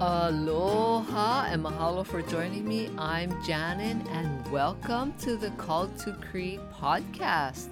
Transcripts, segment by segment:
Aloha and mahalo for joining me. I'm Janin and welcome to the Call to Create podcast.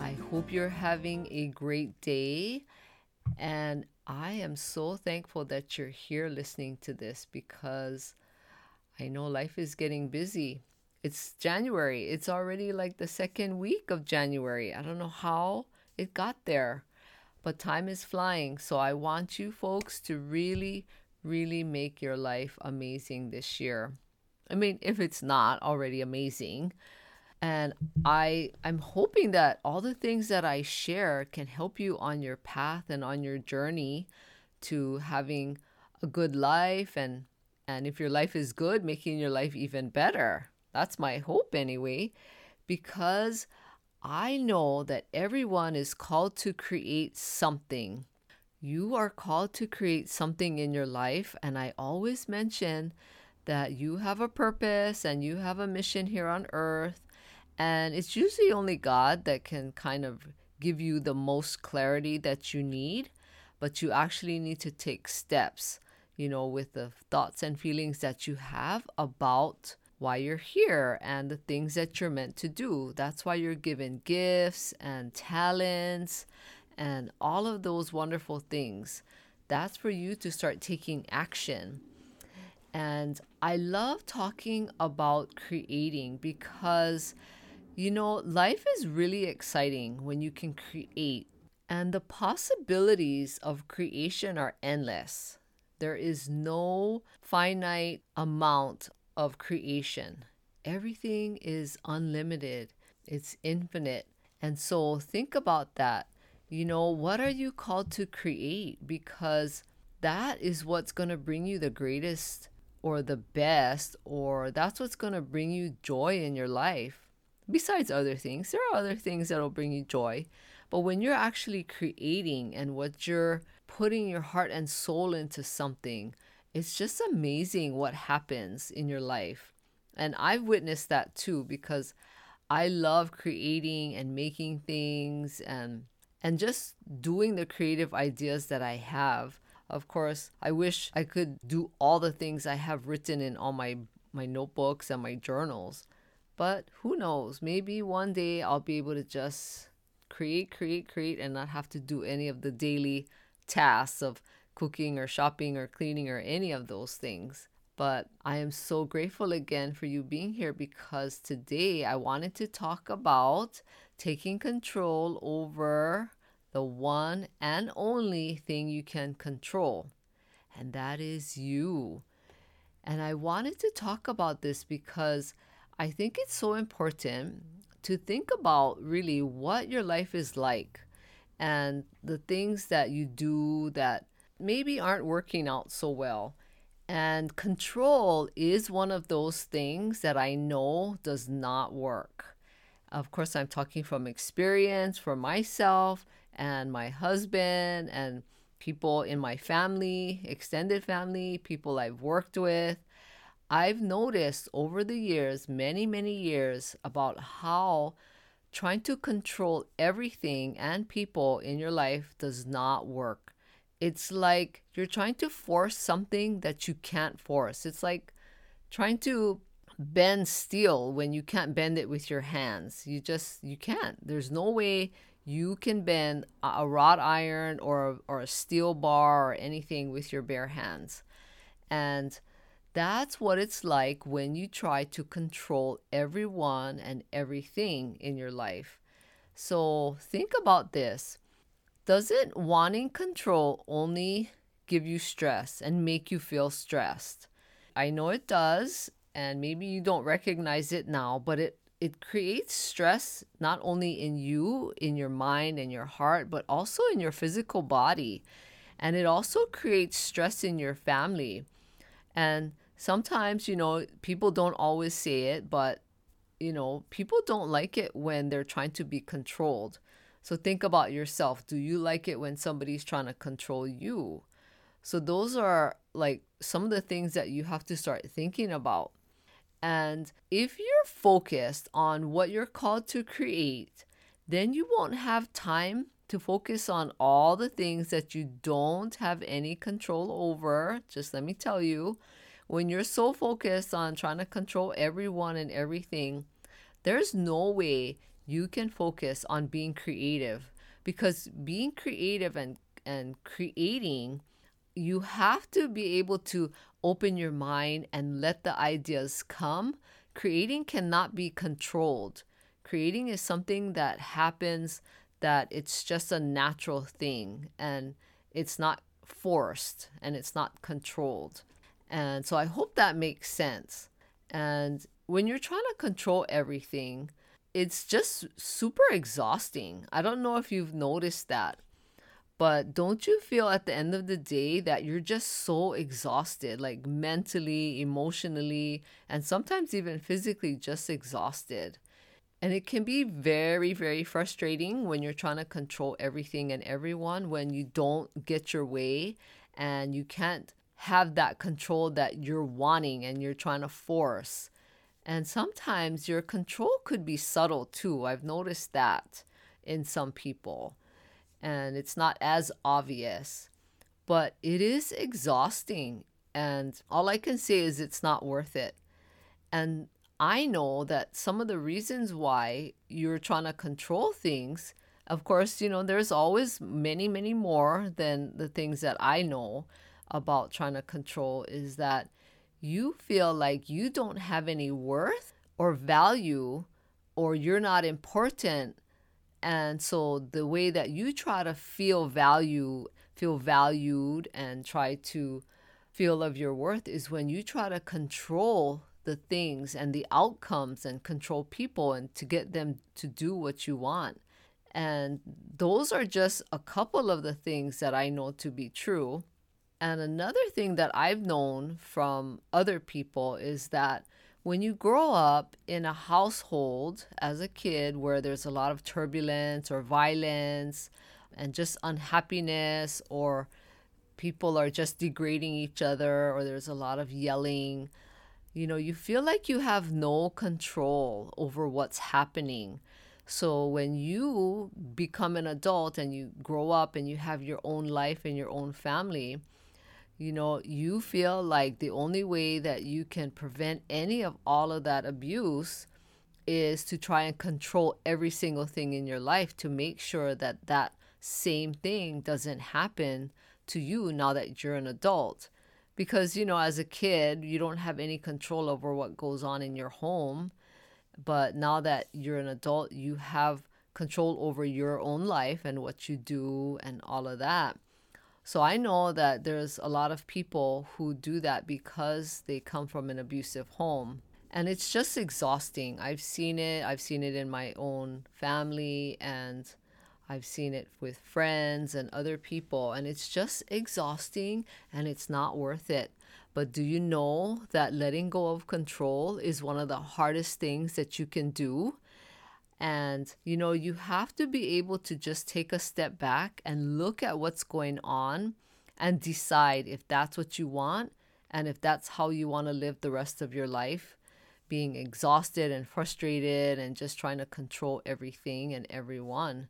I hope you're having a great day and I am so thankful that you're here listening to this because I know life is getting busy. It's January. It's already like the second week of January. I don't know how it got there, but time is flying. So I want you folks to really, really make your life amazing this year. I mean, if it's not already amazing, and I I'm hoping that all the things that I share can help you on your path and on your journey to having a good life and and if your life is good, making your life even better. That's my hope anyway, because I know that everyone is called to create something. You are called to create something in your life, and I always mention that you have a purpose and you have a mission here on earth, and it's usually only God that can kind of give you the most clarity that you need, but you actually need to take steps, you know, with the thoughts and feelings that you have about why you're here and the things that you're meant to do. That's why you're given gifts and talents and all of those wonderful things. That's for you to start taking action. And I love talking about creating because, you know, life is really exciting when you can create. And the possibilities of creation are endless. There is no finite amount of creation. Everything is unlimited, it's infinite. And so think about that. You know, what are you called to create? Because that is what's going to bring you the greatest or the best, or that's what's going to bring you joy in your life. Besides other things, there are other things that will bring you joy. But when you're actually creating and what you're putting your heart and soul into something, it's just amazing what happens in your life. And I've witnessed that too because I love creating and making things and and just doing the creative ideas that I have. Of course, I wish I could do all the things I have written in all my my notebooks and my journals. But who knows? Maybe one day I'll be able to just create, create, create and not have to do any of the daily tasks of cooking or shopping or cleaning or any of those things. But I am so grateful again for you being here because today I wanted to talk about taking control over the one and only thing you can control, and that is you. And I wanted to talk about this because I think it's so important to think about really what your life is like and the things that you do that maybe aren't working out so well. And control is one of those things that I know does not work. Of course, I'm talking from experience for myself and my husband and people in my family, extended family, people I've worked with. I've noticed over the years, many, many years, about how trying to control everything and people in your life does not work it's like you're trying to force something that you can't force. It's like trying to bend steel when you can't bend it with your hands. You just you can't. There's no way you can bend a wrought iron or or a steel bar or anything with your bare hands. And that's what it's like when you try to control everyone and everything in your life. So think about this. Doesn't wanting control only give you stress and make you feel stressed? I know it does, and maybe you don't recognize it now, but it it creates stress not only in you, in your mind and your heart, but also in your physical body. And it also creates stress in your family. And sometimes, you know, people don't always say it, but you know, people don't like it when they're trying to be controlled. So think about yourself. Do you like it when somebody's trying to control you? So those are like some of the things that you have to start thinking about. And if you're focused on what you're called to create, then you won't have time to focus on all the things that you don't have any control over. Just let me tell you, when you're so focused on trying to control everyone and everything, there's no way you can focus on being creative because being creative and and creating you have to be able to open your mind and let the ideas come. Creating cannot be controlled. Creating is something that happens that it's just a natural thing and it's not forced and it's not controlled. And so i hope that makes sense. And when you're trying to control everything it's just super exhausting. I don't know if you've noticed that, but don't you feel at the end of the day that you're just so exhausted, like mentally, emotionally, and sometimes even physically just exhausted? And it can be very, very frustrating when you're trying to control everything and everyone when you don't get your way and you can't have that control that you're wanting and you're trying to force. And sometimes your control could be subtle too. I've noticed that in some people. And it's not as obvious, but it is exhausting. And all I can say is it's not worth it. And I know that some of the reasons why you're trying to control things, of course, you know, there's always many, many more than the things that I know about trying to control, is that you feel like you don't have any worth or value or you're not important. And so the way that you try to feel value, feel valued and try to feel of your worth is when you try to control the things and the outcomes and control people and to get them to do what you want. And those are just a couple of the things that I know to be true. And another thing that I've known from other people is that when you grow up in a household as a kid where there's a lot of turbulence or violence and just unhappiness, or people are just degrading each other, or there's a lot of yelling, you know, you feel like you have no control over what's happening. So when you become an adult and you grow up and you have your own life and your own family, you know, you feel like the only way that you can prevent any of all of that abuse is to try and control every single thing in your life to make sure that that same thing doesn't happen to you now that you're an adult. Because, you know, as a kid, you don't have any control over what goes on in your home. But now that you're an adult, you have control over your own life and what you do and all of that. So I know that there's a lot of people who do that because they come from an abusive home. And it's just exhausting. I've seen it. I've seen it in my own family and I've seen it with friends and other people. And it's just exhausting and it's not worth it. But do you know that letting go of control is one of the hardest things that you can do? And, you know, you have to be able to just take a step back and look at what's going on and decide if that's what you want and if that's how you want to live the rest of your life, being exhausted and frustrated and just trying to control everything and everyone.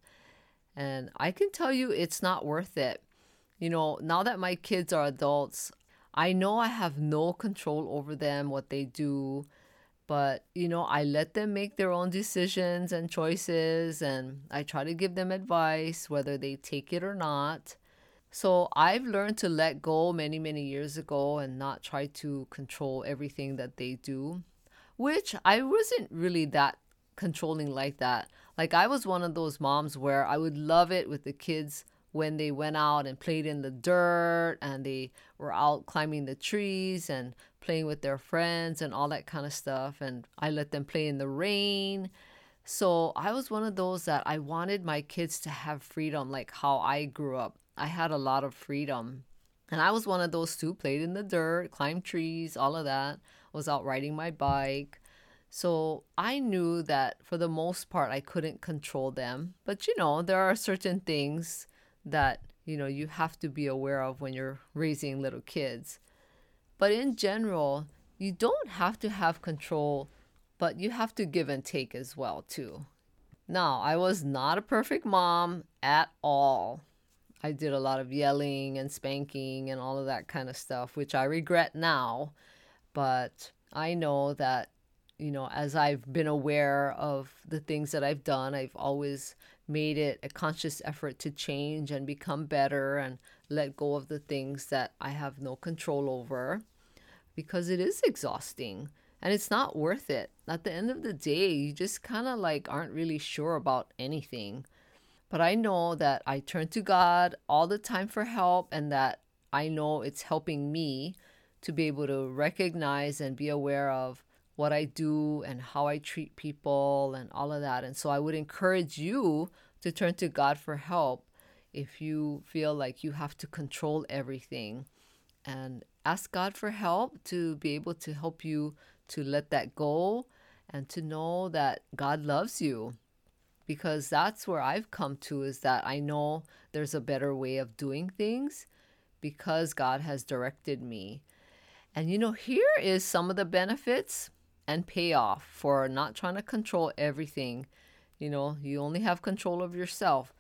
And I can tell you it's not worth it. You know, now that my kids are adults, I know I have no control over them, what they do but you know i let them make their own decisions and choices and i try to give them advice whether they take it or not. So i've learned to let go many many years ago and not try to control everything that they do which i wasn't really that controlling like that. Like i was one of those moms where i would love it with the kids when they went out and played in the dirt and they were out climbing the trees and playing with their friends and all that kind of stuff. And I let them play in the rain. So I was one of those that I wanted my kids to have freedom, like how I grew up. I had a lot of freedom. And I was one of those too, played in the dirt, climbed trees, all of that, was out riding my bike. So I knew that for the most part, I couldn't control them. But you know, there are certain things that, you know, you have to be aware of when you're raising little kids. But in general, you don't have to have control, but you have to give and take as well too. Now, I was not a perfect mom at all. I did a lot of yelling and spanking and all of that kind of stuff, which I regret now. But I know that, you know, as I've been aware of the things that I've done, I've always made it a conscious effort to change and become better and let go of the things that I have no control over because it is exhausting and it's not worth it. At the end of the day, you just kind of like aren't really sure about anything. But I know that I turn to God all the time for help and that I know it's helping me to be able to recognize and be aware of what I do and how I treat people and all of that. And so I would encourage you to turn to God for help if you feel like you have to control everything and ask God for help to be able to help you to let that go and to know that God loves you because that's where I've come to is that I know there's a better way of doing things because God has directed me. And you know, here is some of the benefits and payoff for not trying to control everything. You know, you only have control of yourself.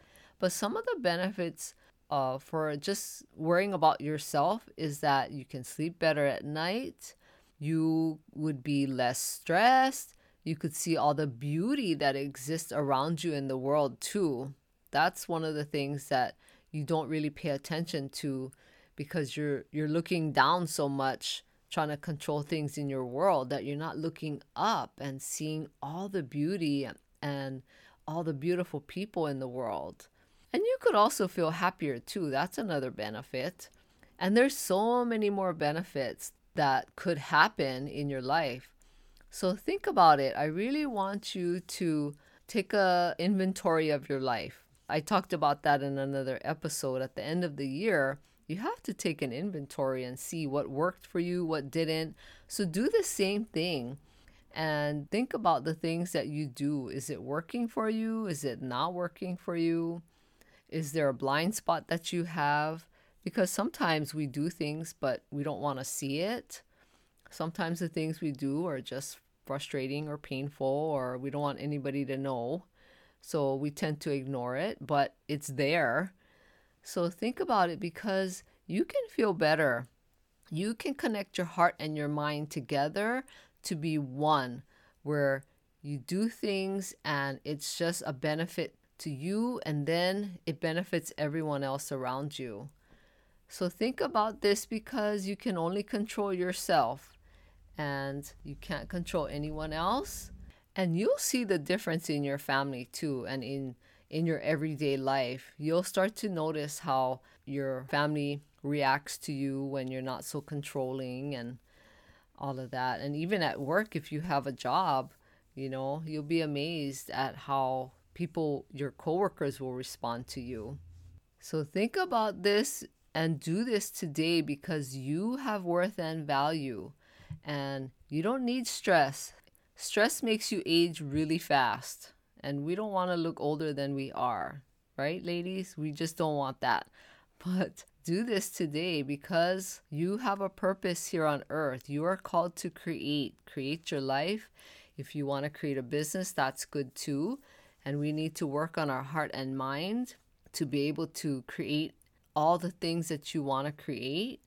But some of the benefits uh, for just worrying about yourself is that you can sleep better at night, you would be less stressed, you could see all the beauty that exists around you in the world too. That's one of the things that you don't really pay attention to because you're you're looking down so much trying to control things in your world that you're not looking up and seeing all the beauty and all the beautiful people in the world. And you could also feel happier too. That's another benefit. And there's so many more benefits that could happen in your life. So think about it. I really want you to take a inventory of your life. I talked about that in another episode at the end of the year. You have to take an inventory and see what worked for you, what didn't. So do the same thing and think about the things that you do. Is it working for you? Is it not working for you? Is there a blind spot that you have? Because sometimes we do things, but we don't want to see it. Sometimes the things we do are just frustrating or painful or we don't want anybody to know. So we tend to ignore it, but it's there. So think about it because you can feel better. You can connect your heart and your mind together to be one where you do things and it's just a benefit to you and then it benefits everyone else around you. So think about this because you can only control yourself and you can't control anyone else. And you'll see the difference in your family too and in in your everyday life. You'll start to notice how your family reacts to you when you're not so controlling and all of that. And even at work if you have a job you know you'll be amazed at how people your coworkers will respond to you so think about this and do this today because you have worth and value and you don't need stress. Stress makes you age really fast, and we don't want to look older than we are, right, ladies? We just don't want that. But do this today because you have a purpose here on earth. You are called to create, create your life. If you want to create a business, that's good too. And we need to work on our heart and mind to be able to create all the things that you want to create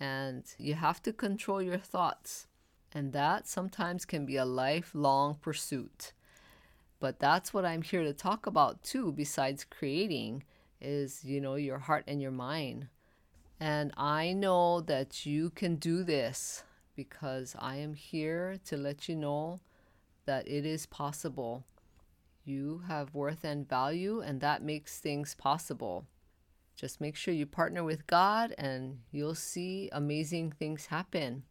and you have to control your thoughts. And that sometimes can be a lifelong pursuit. But that's what I'm here to talk about too, besides creating, is, you know, your heart and your mind. And I know that you can do this because I am here to let you know that it is possible. You have worth and value, and that makes things possible. Just make sure you partner with God and you'll see amazing things happen.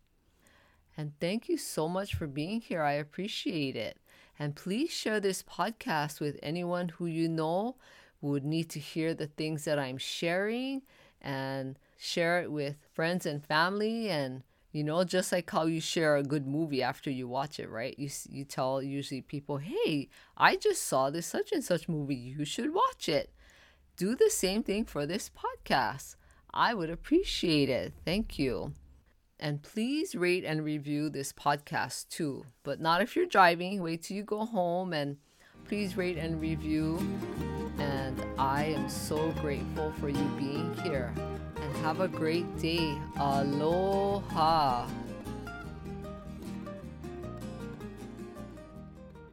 And thank you so much for being here. I appreciate it. And please share this podcast with anyone who you know would need to hear the things that I'm sharing and share it with friends and family and you know just like how you share a good movie after you watch it right you you tell usually people hey i just saw this such and such movie you should watch it do the same thing for this podcast. I would appreciate it. Thank you. And please rate and review this podcast too, but not if you're driving. Wait till you go home and please rate and review. And I am so grateful for you being here. Have a great day. Aloha.